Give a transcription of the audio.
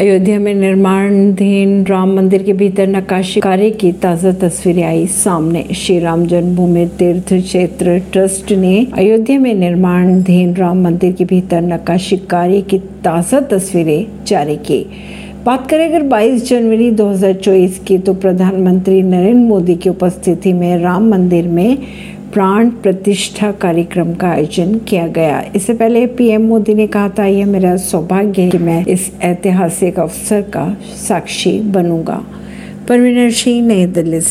अयोध्या में निर्माणाधीन राम मंदिर के भीतर नक्काशी कार्य की ताज़ा तस्वीरें आई सामने। श्री राम जन्मभूमि तीर्थ क्षेत्र ट्रस्ट ने अयोध्या में निर्माणाधीन राम मंदिर के भीतर नक्काशी कार्य की ताज़ा तस्वीरें जारी की। बात करें अगर 22 जनवरी 2024 की तो प्रधानमंत्री नरेंद्र मोदी की उपस्थिति में राम मंदिर में प्राण प्रतिष्ठा कार्यक्रम का आयोजन किया गया। इससे पहले पीएम मोदी ने कहा था, यह मेरा सौभाग्य है कि मैं इस ऐतिहासिक अवसर का साक्षी बनूँगा। परवीन सिंह नई दिल्ली से।